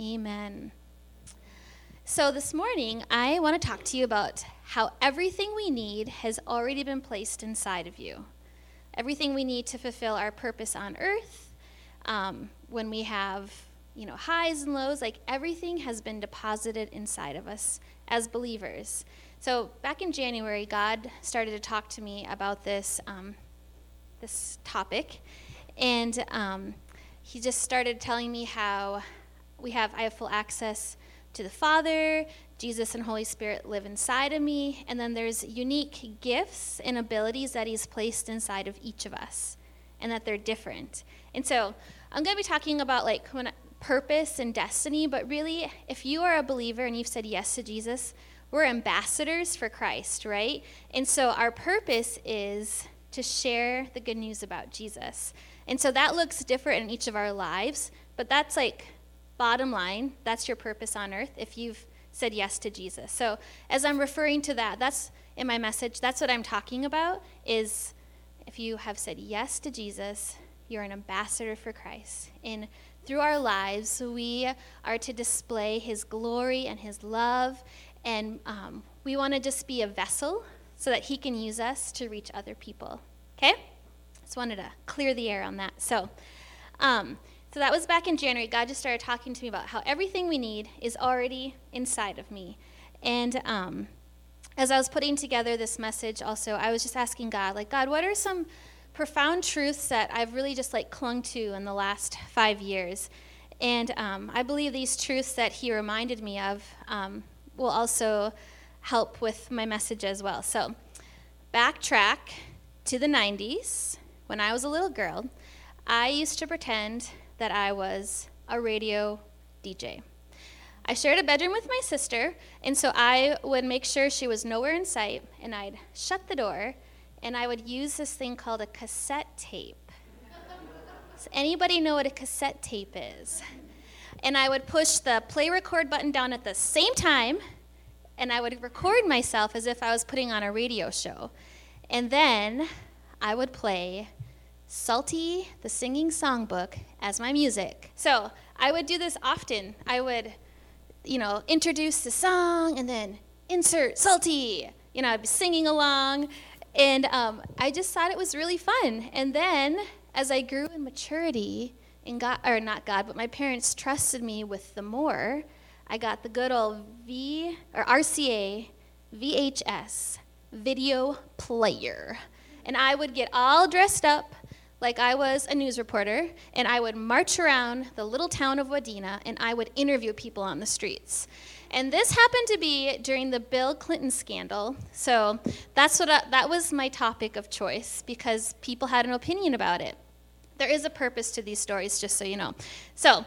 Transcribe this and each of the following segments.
Amen. So, this morning, I want to talk to you about how everything we need has already been placed inside of you. Everything we need to fulfill our purpose on earth, um, when we have you know highs and lows, like everything has been deposited inside of us as believers. So back in January, God started to talk to me about this um, this topic, and um, He just started telling me how we have I have full access to the Father, Jesus and Holy Spirit live inside of me, and then there's unique gifts and abilities that He's placed inside of each of us, and that they're different. And so I'm going to be talking about like when purpose and destiny, but really, if you are a believer and you've said yes to Jesus, we're ambassadors for Christ, right? And so our purpose is to share the good news about Jesus. And so that looks different in each of our lives, but that's like bottom line, that's your purpose on earth if you've said yes to Jesus. So as I'm referring to that, that's in my message, that's what I'm talking about is if you have said yes to Jesus, you're an ambassador for Christ. And through our lives, we are to display his glory and his love, and um, we want to just be a vessel so that he can use us to reach other people. Okay? Just wanted to clear the air on that. So, um, so that was back in January. God just started talking to me about how everything we need is already inside of me. And um, as I was putting together this message, also, I was just asking God, like, God, what are some profound truths that I've really just like clung to in the last five years? And um, I believe these truths that He reminded me of um, will also help with my message as well. So, backtrack to the 90s when I was a little girl. I used to pretend that I was a radio DJ. I shared a bedroom with my sister, and so I would make sure she was nowhere in sight, and I'd shut the door, and I would use this thing called a cassette tape. Does anybody know what a cassette tape is? And I would push the play record button down at the same time, and I would record myself as if I was putting on a radio show. And then I would play Psalty, the singing songbook, as my music. So I would do this often. I would, you know, introduce the song and then insert Psalty. You know, I'd be singing along. And um, I just thought it was really fun. And then as I grew in maturity, and God, or not God, but my parents trusted me with the more, I got the good old V or RCA VHS video player. And I would get all dressed up like I was a news reporter, and I would march around the little town of Wadena and I would interview people on the streets. And this happened to be during the Bill Clinton scandal. So that's what I, that was my topic of choice because people had an opinion about it. There is a purpose to these stories, just so you know. So,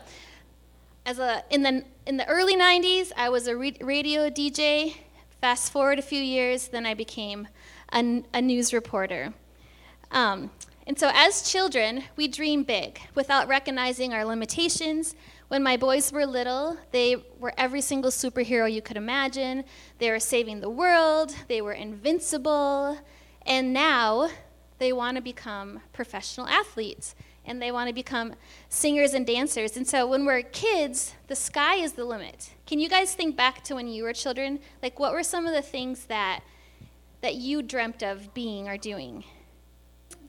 as a in the in the early 90s, I was a radio DJ. Fast forward a few years, then I became a, a news reporter. Um, and so, as children, we dream big without recognizing our limitations. When my boys were little, they were every single superhero you could imagine. They were saving the world, they were invincible, and now they want to become professional athletes and they want to become singers and dancers. And so, when we're kids, the sky is the limit. Can you guys think back to when you were children? Like, what were some of the things that, that you dreamt of being or doing?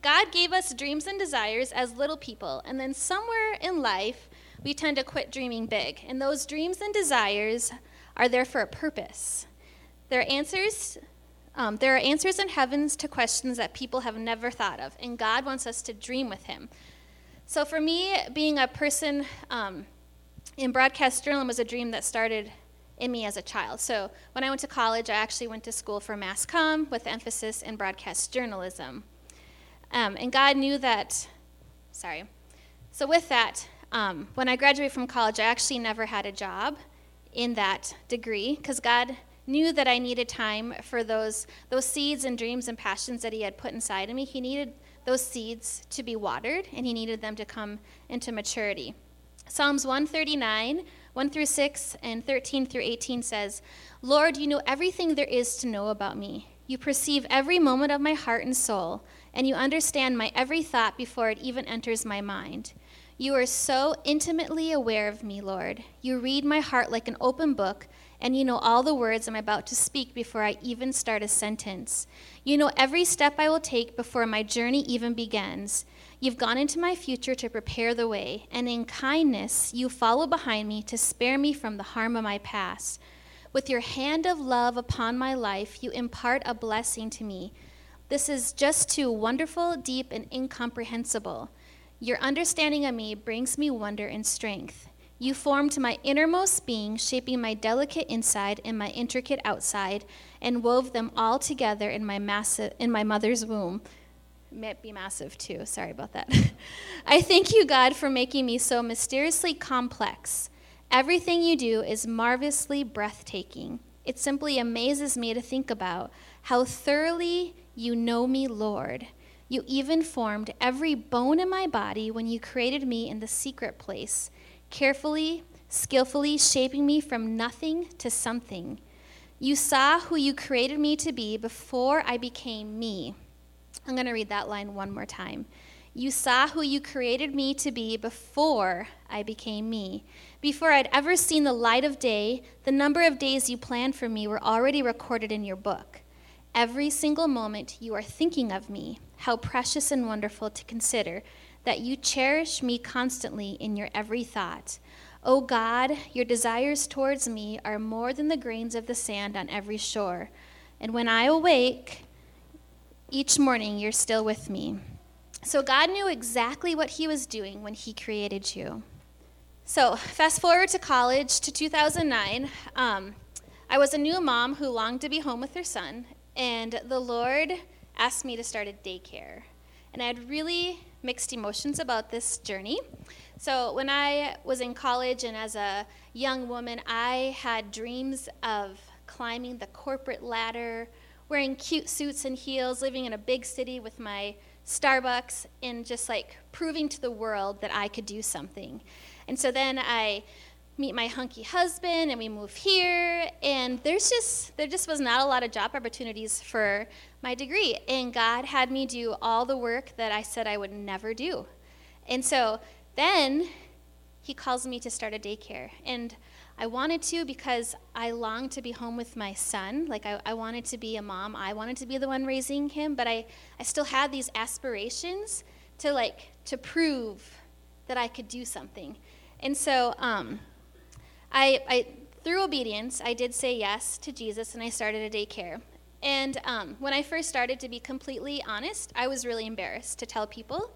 God gave us dreams and desires as little people, and then somewhere in life, we tend to quit dreaming big. And those dreams and desires are there for a purpose. There are answers. Um, there are answers in heavens to questions that people have never thought of, and God wants us to dream with Him. So, for me, being a person um, in broadcast journalism was a dream that started in me as a child. So, when I went to college, I actually went to school for mass comm with emphasis in broadcast journalism. Um, and God knew that, sorry. So, with that, um, when I graduated from college, I actually never had a job in that degree because God knew that I needed time for those, those seeds and dreams and passions that He had put inside of me. He needed those seeds to be watered and He needed them to come into maturity. Psalms 139, 1 through 6, and 13 through 18 says, Lord, you know everything there is to know about me. You perceive every moment of my heart and soul and you understand my every thought before it even enters my mind. You are so intimately aware of me, Lord. You read my heart like an open book, and you know all the words I'm about to speak before I even start a sentence. You know every step I will take before my journey even begins. You've gone into my future to prepare the way, and in kindness you follow behind me to spare me from the harm of my past. With your hand of love upon my life, you impart a blessing to me. This is just too wonderful, deep, and incomprehensible. Your understanding of me brings me wonder and strength. You formed my innermost being, shaping my delicate inside and my intricate outside, and wove them all together in my massive in my mother's womb. Might be massive too. Sorry about that. I thank you, God, for making me so mysteriously complex. Everything you do is marvelously breathtaking. It simply amazes me to think about how thoroughly you know me, Lord. You even formed every bone in my body when you created me in the secret place, carefully, skillfully shaping me from nothing to something. You saw who you created me to be before I became me. I'm going to read that line one more time. You saw who you created me to be before I became me. Before I'd ever seen the light of day, the number of days you planned for me were already recorded in your book. Every single moment you are thinking of me, how precious and wonderful to consider that you cherish me constantly in your every thought. O oh God, your desires towards me are more than the grains of the sand on every shore. And when I awake each morning, you're still with me. So God knew exactly what he was doing when he created you. So, fast forward to college to 2009. Um, I was a new mom who longed to be home with her son, and the Lord asked me to start a daycare. And I had really mixed emotions about this journey. So, when I was in college and as a young woman, I had dreams of climbing the corporate ladder, wearing cute suits and heels, living in a big city with my Starbucks, and just like proving to the world that I could do something. And so then I meet my hunky husband and we move here. And there's just there just was not a lot of job opportunities for my degree. And god had me do all the work that i said i would never do. And so then he calls me to start a daycare. And i wanted to because i longed to be home with my son. Like i, I wanted to be a mom. I wanted to be the one raising him but i, I still had these aspirations to like to prove that i could do something. And so um, I, I, through obedience, I did say yes to Jesus and I started a daycare. And um, when I first started, to be completely honest, I was really embarrassed to tell people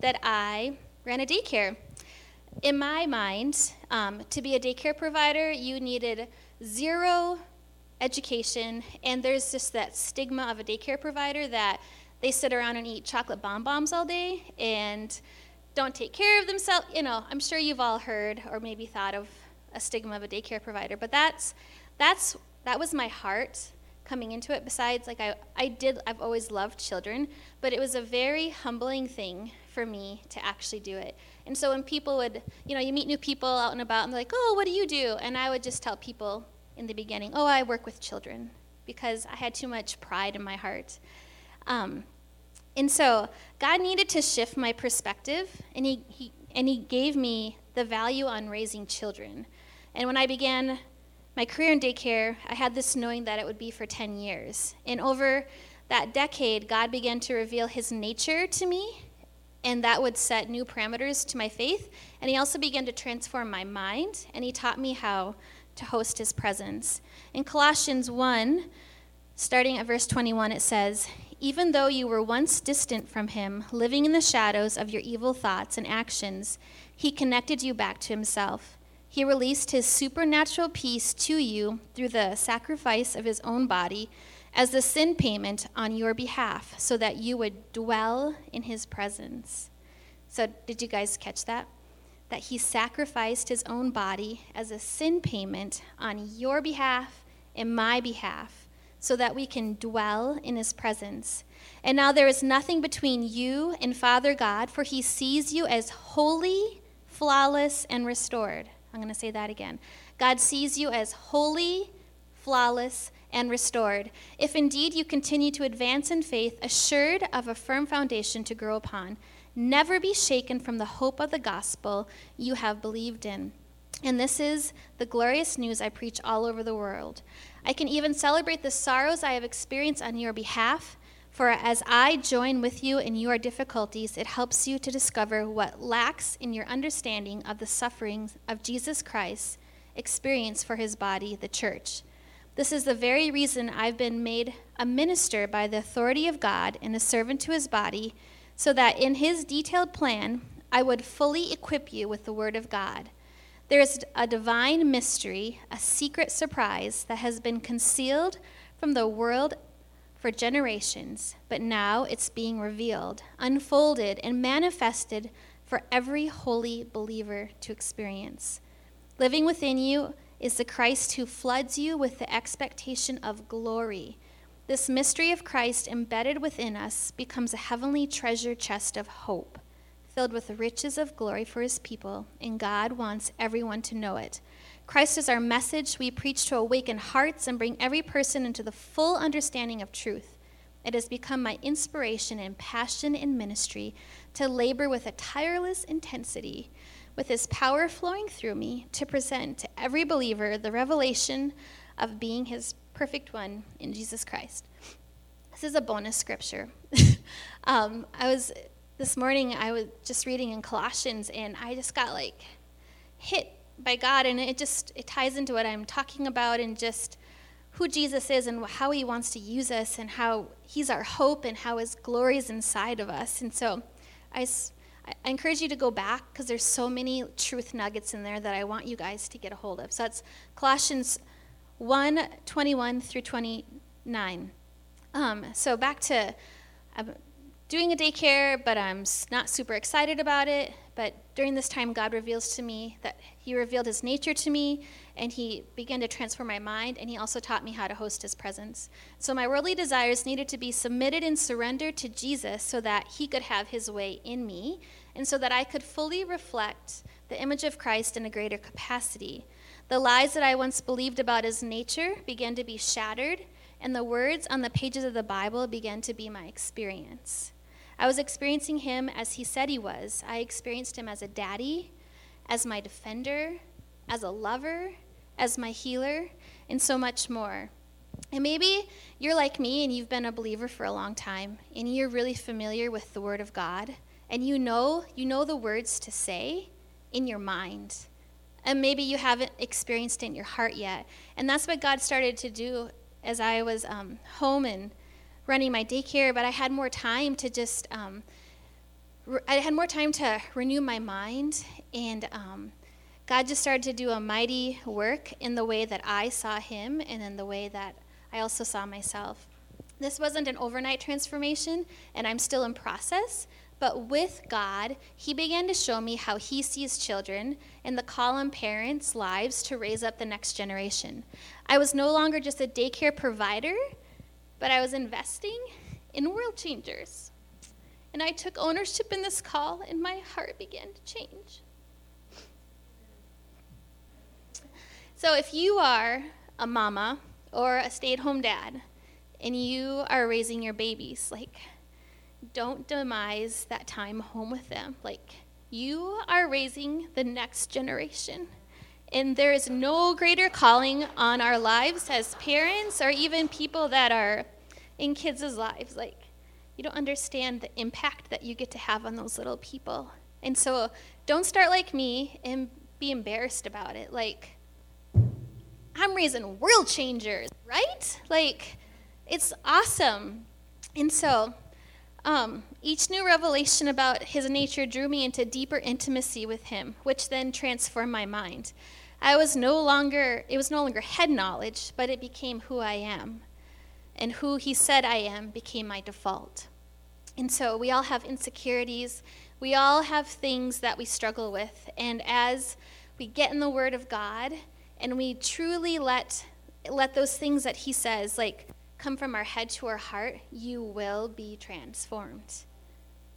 that I ran a daycare. In my mind, um, to be a daycare provider, you needed zero education, and there's just that stigma of a daycare provider that they sit around and eat chocolate bonbons all day and don't take care of themselves. You know, I'm sure you've all heard or maybe thought of a stigma of a daycare provider, but that's that's that was my heart coming into it. Besides, like I, I did, I've always loved children, but it was a very humbling thing for me to actually do it. And so when people would, you know, you meet new people out and about, and they're like, "Oh, what do you do?" And I would just tell people in the beginning, "Oh, I work with children," because I had too much pride in my heart. Um, and so God needed to shift my perspective, and he, he, and he gave me the value on raising children. And when I began my career in daycare, I had this knowing that it would be for 10 years. And over that decade, God began to reveal his nature to me, and that would set new parameters to my faith. And he also began to transform my mind, and he taught me how to host his presence. In Colossians 1, starting at verse 21, it says, Even though you were once distant from him, living in the shadows of your evil thoughts and actions, he connected you back to himself he released his supernatural peace to you through the sacrifice of his own body as the sin payment on your behalf, so that you would dwell in his presence. So, did you guys catch that? That he sacrificed his own body as a sin payment on your behalf and my behalf, so that we can dwell in his presence. And now there is nothing between you and Father God, for he sees you as holy, flawless, and restored. I'm going to say that again. God sees you as holy, flawless, and restored. If indeed you continue to advance in faith, assured of a firm foundation to grow upon, Never be shaken from the hope of the gospel you have believed in. And this is the glorious news I preach all over the world. I can even celebrate the sorrows I have experienced on your behalf, for as I join with you in your difficulties, it helps you to discover what lacks in your understanding of the sufferings of Jesus Christ experienced for his body, the church. This is the very reason I've been made a minister by the authority of God and a servant to his body, so that in his detailed plan I would fully equip you with the word of God. There is a divine mystery, a secret surprise that has been concealed from the world for generations, but now it's being revealed, unfolded, and manifested for every holy believer to experience. Living within you is the Christ who floods you with the expectation of glory. This mystery of Christ embedded within us becomes a heavenly treasure chest of hope, filled with the riches of glory for his people, and God wants everyone to know it. Christ is our message we preach to awaken hearts and bring every person into the full understanding of truth. It has become my inspiration and passion in ministry to labor with a tireless intensity with his power flowing through me to present to every believer the revelation of being his perfect one in Jesus Christ. This is a bonus scripture. um, I was this morning I was just reading in Colossians and I just got like hit by God and it just it ties into what I'm talking about and just who Jesus is and how he wants to use us and how he's our hope and how his glory is inside of us. And so I I encourage you to go back because there's so many truth nuggets in there that I want you guys to get a hold of. So that's Colossians 1 21 through 29. Um, so back to I'm doing a daycare, but I'm not super excited about it. But during this time, God reveals to me that He revealed His nature to me, and He began to transform my mind, and He also taught me how to host His presence. So my worldly desires needed to be submitted and surrendered to Jesus so that He could have His way in me, and so that I could fully reflect the image of Christ in a greater capacity. The lies that I once believed about His nature began to be shattered, and the words on the pages of the Bible began to be my experience. I was experiencing him as he said he was. I experienced him as a daddy, as my defender, as a lover, as my healer, and so much more. And maybe you're like me and you've been a believer for a long time and you're really familiar with the word of God and you know you know the words to say in your mind. And maybe you haven't experienced it in your heart yet. And that's what God started to do as I was um, home and running my daycare, but I had more time to just, um, re- I had more time to renew my mind, and um, God just started to do a mighty work in the way that I saw Him and in the way that I also saw myself. This wasn't an overnight transformation, and I'm still in process. But with God, He began to show me how He sees children and the call on parents' lives to raise up the next generation. I was no longer just a daycare provider, but I was investing in world changers. And I took ownership in this call, and my heart began to change. So, if you are a mama or a stay at home dad and you are raising your babies, like, don't demise that time home with them. Like, you are raising the next generation. And there is no greater calling on our lives as parents or even people that are in kids' lives. Like, you don't understand the impact that you get to have on those little people. And so don't start like me and be embarrassed about it. Like, I'm raising world changers, right? Like, it's awesome. And so, um, each new revelation about his nature drew me into deeper intimacy with him, which then transformed my mind. I was no longer, it was no longer head knowledge, but it became who I am. And who he said I am became my default. And so we all have insecurities. We all have things that we struggle with. And as we get in the Word of God and we truly let, let those things that he says, like, come from our head to our heart, you will be transformed.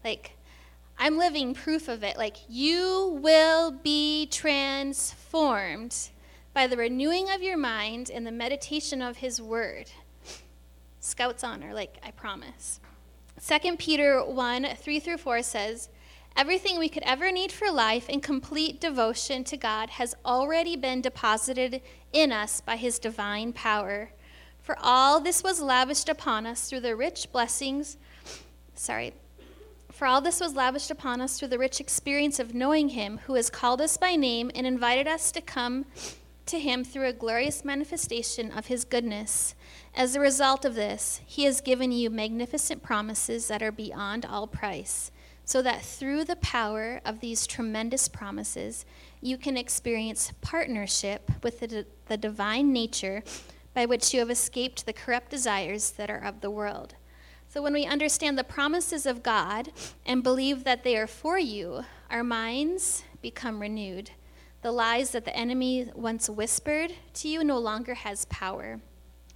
Like, I'm living proof of it. Like, you will be transformed by the renewing of your mind and the meditation of his word. Scout's honor, like I promise. 2 Peter 1 3 through 4 says, Everything we could ever need for life and complete devotion to God has already been deposited in us by His divine power. For all this was lavished upon us through the rich blessings, sorry, for all this was lavished upon us through the rich experience of knowing Him who has called us by name and invited us to come to Him through a glorious manifestation of His goodness. As a result of this, He has given you magnificent promises that are beyond all price so that through the power of these tremendous promises, you can experience partnership with the, the divine nature by which you have escaped the corrupt desires that are of the world. So, when we understand the promises of God and believe that they are for you, our minds become renewed. The lies that the enemy once whispered to you no longer has power.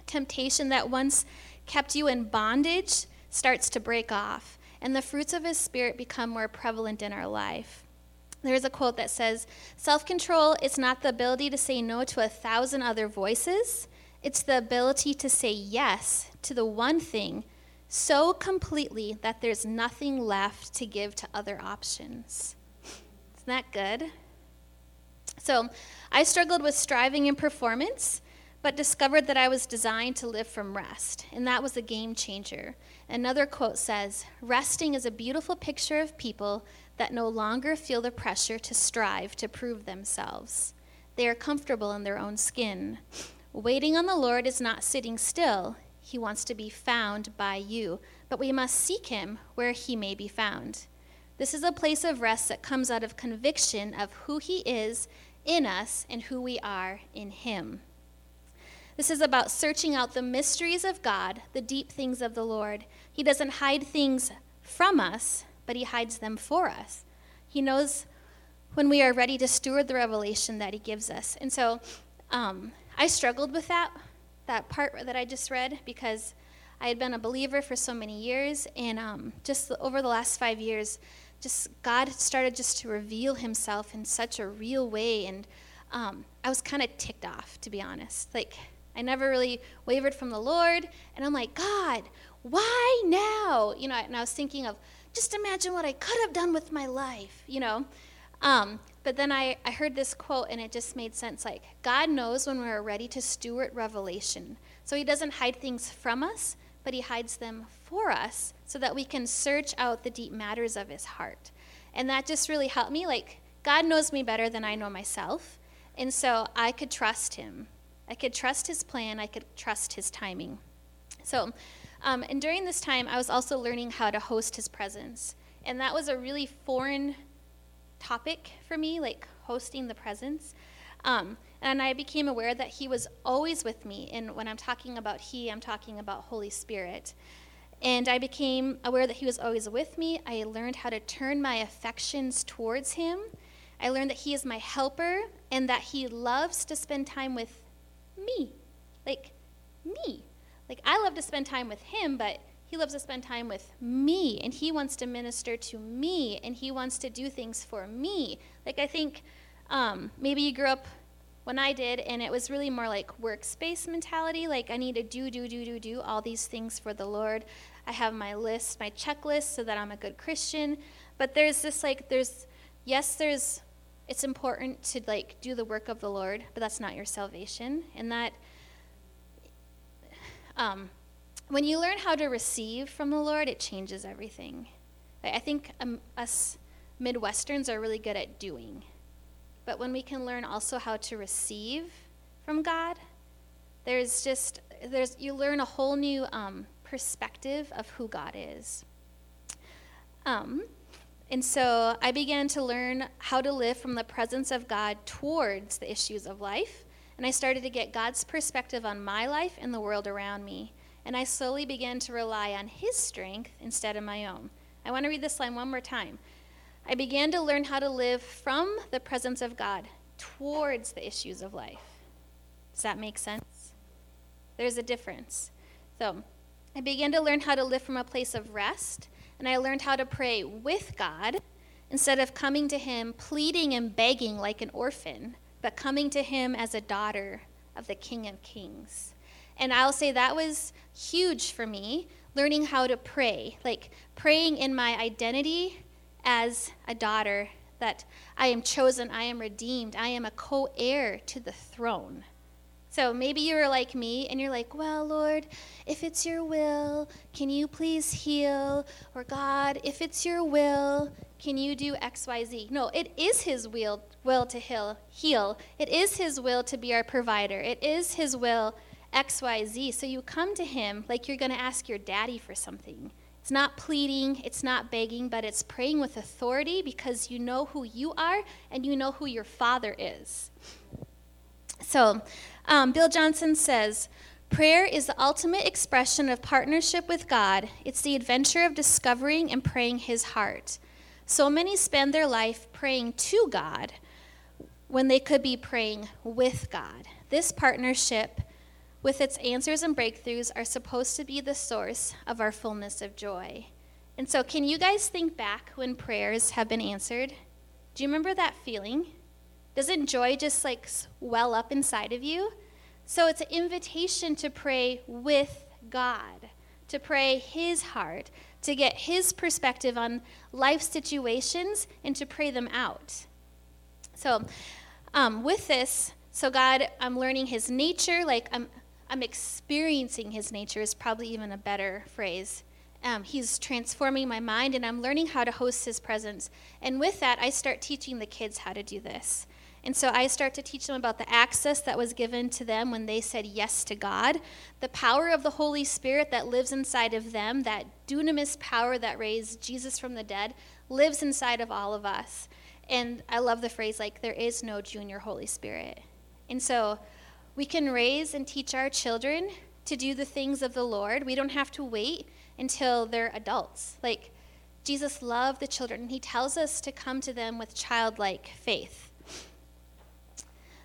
Temptation that once kept you in bondage starts to break off and the fruits of His Spirit become more prevalent in our life. There is a quote that says Self control is not the ability to say no to a thousand other voices, it's the ability to say yes to the one thing so completely that there's nothing left to give to other options. Isn't that good? So, I struggled with striving and performance, but discovered that I was designed to live from rest, and that was a game changer. Another quote says Resting is a beautiful picture of people that no longer feel the pressure to strive to prove themselves. They are comfortable in their own skin. Waiting on the Lord is not sitting still. He wants to be found by you, but we must seek him where he may be found. This is a place of rest that comes out of conviction of who he is in us and who we are in him. This is about searching out the mysteries of God, the deep things of the Lord. He doesn't hide things from us, but He hides them for us. He knows when we are ready to steward the revelation that He gives us. And so um, I struggled with that, that part that I just read, because I had been a believer for so many years. And um, just over the last five years, just God started just to reveal Himself in such a real way. And um, I was kind of ticked off, to be honest. Like, I never really wavered from the Lord. And I'm like, God, why now? You know, and I was thinking of just imagine what I could have done with my life, you know. Um, but then I, I heard this quote and it just made sense like, God knows when we're ready to steward revelation. So he doesn't hide things from us, but he hides them for us so that we can search out the deep matters of his heart. And that just really helped me. Like, God knows me better than I know myself. And so I could trust him. I could trust his plan, I could trust his timing. So, um, and during this time, I was also learning how to host his presence. And that was a really foreign topic for me, like hosting the presence. Um, and I became aware that he was always with me. And when I'm talking about he, I'm talking about Holy Spirit. And I became aware that he was always with me. I learned how to turn my affections towards him. I learned that he is my helper and that he loves to spend time with me. Like, me. Like, I love to spend time with him, but he loves to spend time with me, and he wants to minister to me, and he wants to do things for me. Like, I think um, maybe you grew up when I did, and it was really more like workspace mentality. Like, I need to do, do, do, do, do all these things for the Lord. I have my list, my checklist, so that I'm a good Christian. But there's this, like, there's, yes, there's it's important to like do the work of the Lord, but that's not your salvation. And that um, when you learn how to receive from the Lord, it changes everything. I think um, us Midwesterns are really good at doing, but when we can learn also how to receive from God, there's just there's you learn a whole new um, perspective of who God is. Um, and so I began to learn how to live from the presence of God towards the issues of life. And I started to get God's perspective on my life and the world around me. And I slowly began to rely on His strength instead of my own. I want to read this line one more time. I began to learn how to live from the presence of God towards the issues of life. Does that make sense? There's a difference. So I began to learn how to live from a place of rest and I learned how to pray with God instead of coming to Him pleading and begging like an orphan, but coming to Him as a daughter of the King of Kings. And I'll say that was huge for me, learning how to pray, like praying in my identity as a daughter, that I am chosen, I am redeemed, I am a co heir to the throne. So maybe you're like me and you're like, well, Lord, if it's your will, can you please heal? Or God, if it's your will, can you do XYZ? No, it is His will, will to heal, heal. It is His will to be our provider. It is His will XYZ. So you come to Him like you're going to ask your daddy for something. It's not pleading, it's not begging, but it's praying with authority because you know who you are and you know who your Father is. So, um, Bill Johnson says, Prayer is the ultimate expression of partnership with God. It's the adventure of discovering and praying His heart. So many spend their life praying to God when they could be praying with God. This partnership, with its answers and breakthroughs, are supposed to be the source of our fullness of joy. And so, can you guys think back when prayers have been answered? Do you remember that feeling? Doesn't joy just like well up inside of you? So it's an invitation to pray with God, to pray His heart, to get His perspective on life situations, and to pray them out. So, um, with this, so God, I'm learning His nature, like I'm, I'm experiencing His nature, is probably even a better phrase. Um, he's transforming my mind, and I'm learning how to host His presence. And with that, I start teaching the kids how to do this. And so I start to teach them about the access that was given to them when they said yes to God, the power of the Holy Spirit that lives inside of them, that dunamis power that raised Jesus from the dead, lives inside of all of us. And I love the phrase like, there is no junior Holy Spirit. And so we can raise and teach our children to do the things of the Lord. We don't have to wait until they're adults. Like, Jesus loved the children, and he tells us to come to them with childlike faith.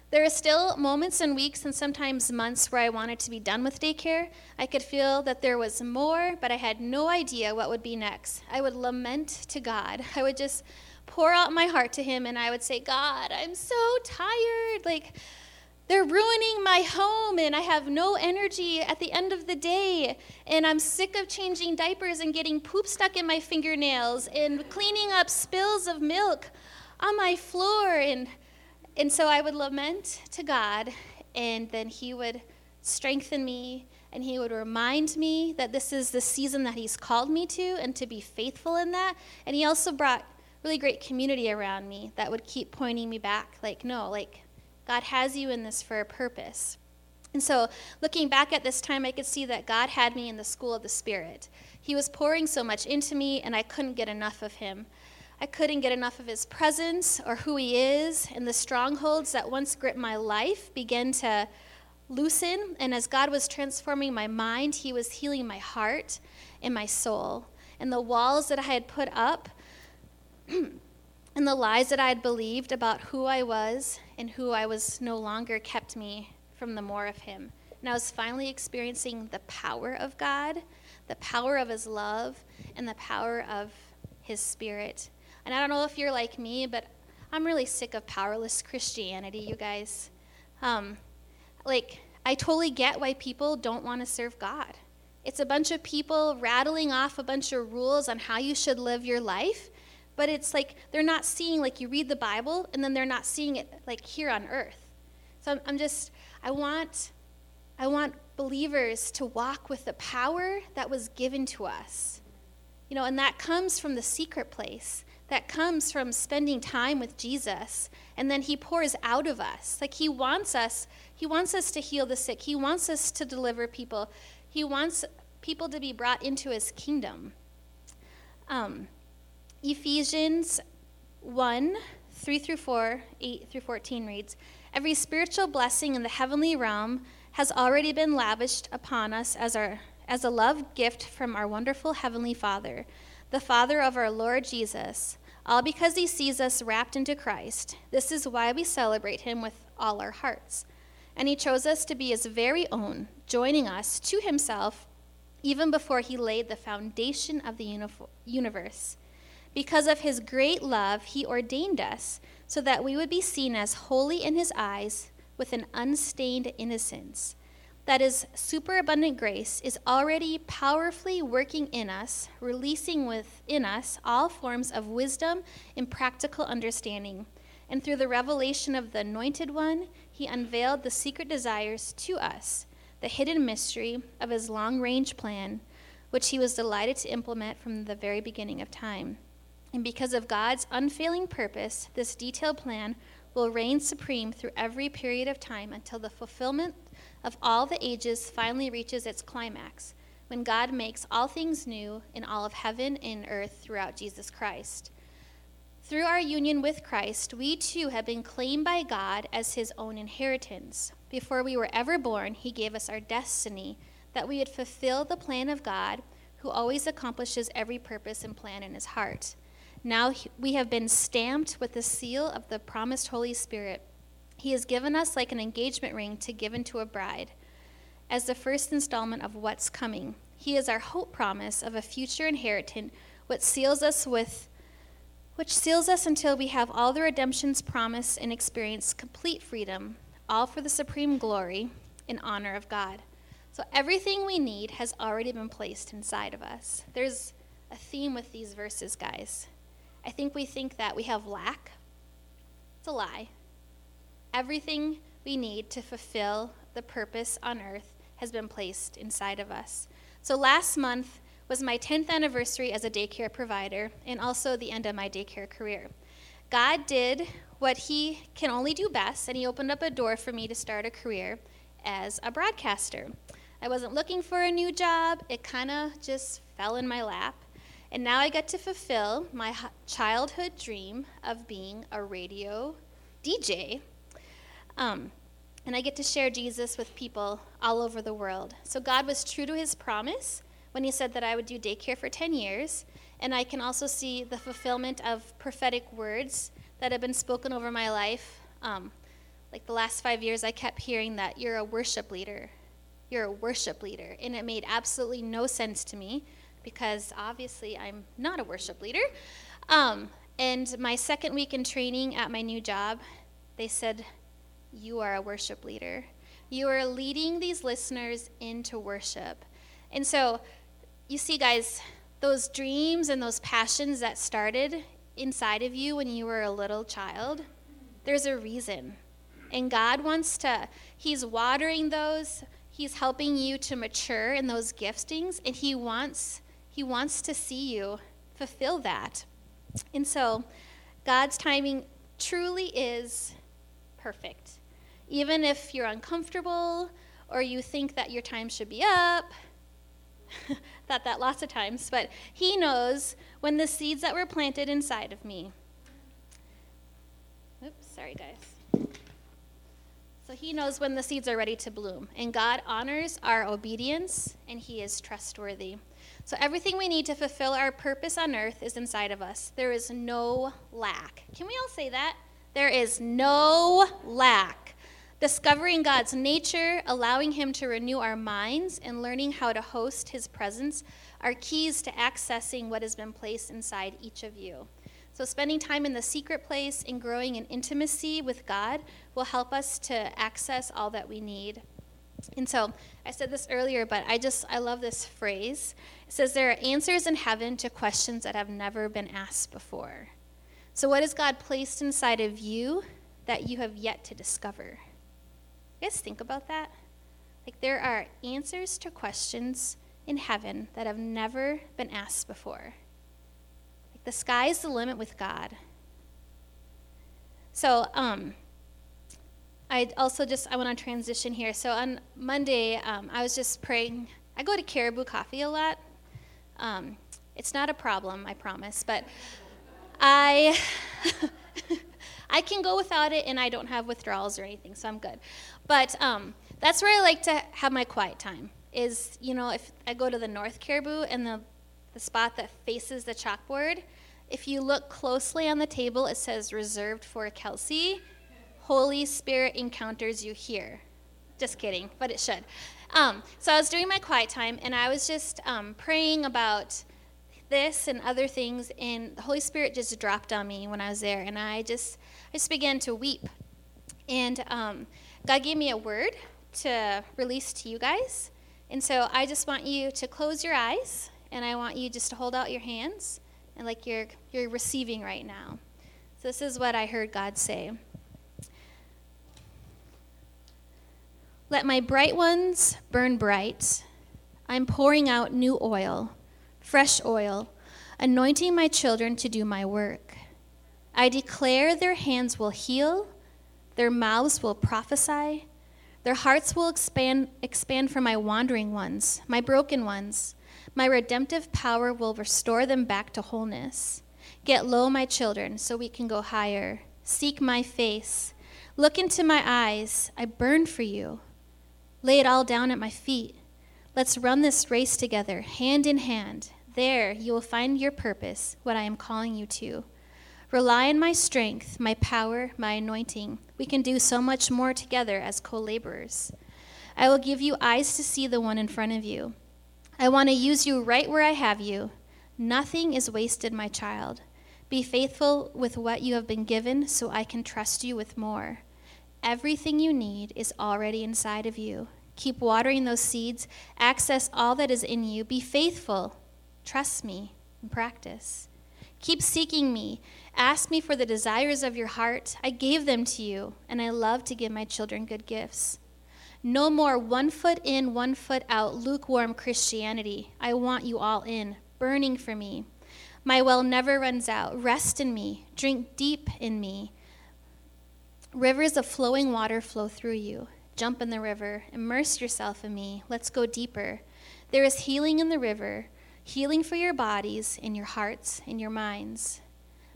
There are still moments and weeks and sometimes months where I wanted to be done with daycare. I could feel that there was more, but I had no idea what would be next. I would lament to God. I would just pour out my heart to Him and I would say, God, I'm so tired. Like, they're ruining my home and I have no energy at the end of the day. And I'm sick of changing diapers and getting poop stuck in my fingernails and cleaning up spills of milk on my floor and and so I would lament to God, and then He would strengthen me, and He would remind me that this is the season that He's called me to, and to be faithful in that. And He also brought really great community around me that would keep pointing me back, like, no, like, God has you in this for a purpose. And so, looking back at this time, I could see that God had me in the school of the Spirit. He was pouring so much into me, and I couldn't get enough of Him. I couldn't get enough of his presence or who he is, and the strongholds that once gripped my life began to loosen. And as God was transforming my mind, he was healing my heart and my soul. And the walls that I had put up and the lies that I had believed about who I was and who I was no longer kept me from the more of him. And I was finally experiencing the power of God, the power of his love, and the power of his spirit. And I don't know if you're like me, but I'm really sick of powerless Christianity, you guys. Um, like, I totally get why people don't want to serve God. It's a bunch of people rattling off a bunch of rules on how you should live your life, but it's like they're not seeing, like, you read the Bible and then they're not seeing it, like, here on earth. So I'm, I'm just, I want, I want believers to walk with the power that was given to us. You know, and that comes from the secret place that comes from spending time with Jesus and then he pours out of us. Like he wants us, he wants us to heal the sick. He wants us to deliver people. He wants people to be brought into his kingdom. Um, Ephesians 1 3 through 4, 8 through 14 reads Every spiritual blessing in the heavenly realm has already been lavished upon us as, our, as a love gift from our wonderful Heavenly Father the Father of our Lord Jesus, all because he sees us wrapped into Christ. This is why we celebrate him with all our hearts. And he chose us to be his very own, joining us to himself even before he laid the foundation of the universe. Because of his great love, he ordained us so that we would be seen as holy in his eyes with an unstained innocence. That is, superabundant grace is already powerfully working in us, releasing within us all forms of wisdom and practical understanding. And through the revelation of the Anointed One, He unveiled the secret desires to us, the hidden mystery of His long range plan, which He was delighted to implement from the very beginning of time. And because of God's unfailing purpose, this detailed plan will reign supreme through every period of time until the fulfillment of all the ages finally reaches its climax, when God makes all things new in all of heaven and earth throughout Jesus Christ. Through our union with Christ, we too have been claimed by God as his own inheritance. Before we were ever born, he gave us our destiny, that we would fulfill the plan of God, who always accomplishes every purpose and plan in his heart. Now we have been stamped with the seal of the promised Holy Spirit. He has given us like an engagement ring to give into a bride as the first installment of what's coming. He is our hope promise of a future inheritance, which seals us with which seals us until we have all the redemption's promise and experience complete freedom, all for the supreme glory and honor of God. So everything we need has already been placed inside of us. There's a theme with these verses, guys. I think we think that we have lack. It's a lie. Everything we need to fulfill the purpose on earth has been placed inside of us. So last month was my 10th anniversary as a daycare provider and also the end of my daycare career. God did what He can only do best, and He opened up a door for me to start a career as a broadcaster. I wasn't looking for a new job, it kind of just fell in my lap. And now I get to fulfill my childhood dream of being a radio DJ. Um, and I get to share Jesus with people all over the world. So God was true to his promise when he said that I would do daycare for 10 years. And I can also see the fulfillment of prophetic words that have been spoken over my life. Um, like the last five years, I kept hearing that you're a worship leader. You're a worship leader. And it made absolutely no sense to me because obviously I'm not a worship leader. Um, and my second week in training at my new job, they said, You are a worship leader. You are leading these listeners into worship. And so, you see, guys, those dreams and those passions that started inside of you when you were a little child, there's a reason. And God wants to, He's watering those, He's helping you to mature in those giftings, and He wants he wants to see you fulfill that. And so, God's timing truly is perfect. Even if you're uncomfortable or you think that your time should be up, thought that lots of times, but He knows when the seeds that were planted inside of me. Oops, sorry, guys. So He knows when the seeds are ready to bloom. And God honors our obedience, and He is trustworthy. So everything we need to fulfill our purpose on earth is inside of us. There is no lack. Can we all say that? There is no lack. Discovering God's nature, allowing Him to renew our minds, and learning how to host His presence are keys to accessing what has been placed inside each of you. So, spending time in the secret place and growing in intimacy with God will help us to access all that we need. And so I said this earlier, but I just, I love this phrase. It says, There are answers in heaven to questions that have never been asked before. So, what has God placed inside of you that you have yet to discover? You guys think about that? Like, there are answers to questions in heaven that have never been asked before. Like, the sky's the limit with God. So, um, I also just I want to transition here. So on Monday, um, I was just praying. I go to Caribou Coffee a lot. Um, it's not a problem, I promise, but I I can go without it, and I don't have withdrawals or anything, so I'm good. But um, that's where I like to have my quiet time. Is you know if I go to the North Caribou and the the spot that faces the chalkboard, if you look closely on the table, it says reserved for Kelsey Holy Spirit encounters you here. Just kidding, but it should. Um, so I was doing my quiet time and I was just um, praying about this and other things, and the Holy Spirit just dropped on me when I was there, and I just I just began to weep. And um, God gave me a word, to release to you guys. And so I just want you to close your eyes and I want you just to hold out your hands and like you're you're receiving right now. So this is what I heard God say. Let my bright ones burn bright. I'm pouring out new oil, fresh oil, anointing my children to do my work. I declare their hands will heal, their mouths will prophesy, their hearts will expand, expand for my wandering ones, my broken ones. My redemptive power will restore them back to wholeness. Get low, my children, so we can go higher. Seek my face. Look into my eyes. I burn for you. Lay it all down at my feet. Let's run this race together, hand in hand. There you will find your purpose, what I am calling you to. Rely on my strength, my power, my anointing. We can do so much more together as co laborers. I will give you eyes to see the one in front of you. I want to use you right where I have you. Nothing is wasted, my child. Be faithful with what you have been given so I can trust you with more. Everything you need is already inside of you. Keep watering those seeds. Access all that is in you. Be faithful. Trust me and practice. Keep seeking me. Ask me for the desires of your heart. I gave them to you, and I love to give my children good gifts. No more one foot in, one foot out, lukewarm Christianity. I want you all in, burning for me. My well never runs out. Rest in me. Drink deep in me. Rivers of flowing water flow through you. Jump in the river. Immerse yourself in me. Let's go deeper. There is healing in the river, healing for your bodies, in your hearts, in your minds.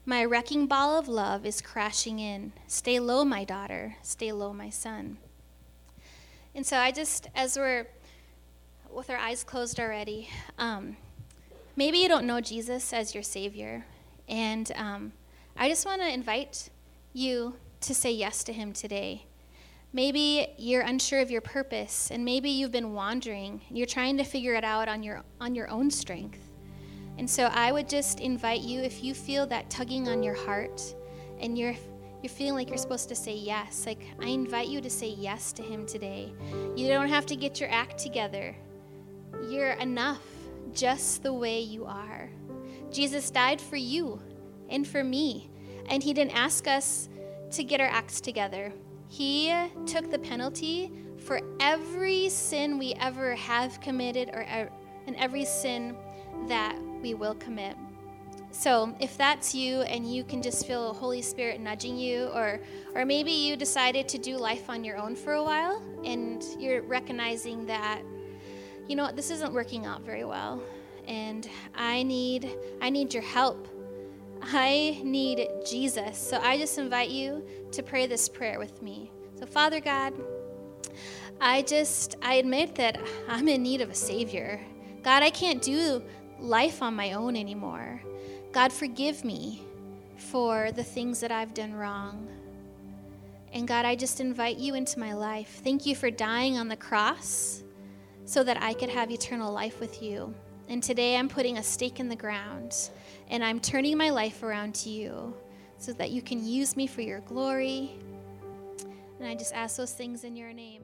My wrecking ball of love is crashing in. Stay low, my daughter. Stay low, my son. And so I just, as we're with our eyes closed already, um, maybe you don't know Jesus as your Savior. And um, I just want to invite you to say yes to Him today. Maybe you're unsure of your purpose, and maybe you've been wandering. You're trying to figure it out on your, on your own strength. And so I would just invite you, if you feel that tugging on your heart and you're you're feeling like you're supposed to say yes. Like, I invite you to say yes to Him today. You don't have to get your act together, you're enough just the way you are. Jesus died for you and for me, and He didn't ask us to get our acts together. He took the penalty for every sin we ever have committed or and every sin that we will commit. So, if that's you and you can just feel Holy Spirit nudging you, or, or maybe you decided to do life on your own for a while and you're recognizing that, you know what, this isn't working out very well, and I need, I need your help. I need Jesus. So, I just invite you to pray this prayer with me. So, Father God, I just, I admit that I'm in need of a Savior. God, I can't do life on my own anymore. God, forgive me for the things that I've done wrong. And God, I just invite you into my life. Thank you for dying on the cross so that I could have eternal life with you. And today I'm putting a stake in the ground and I'm turning my life around to you so that you can use me for your glory. And I just ask those things in your name.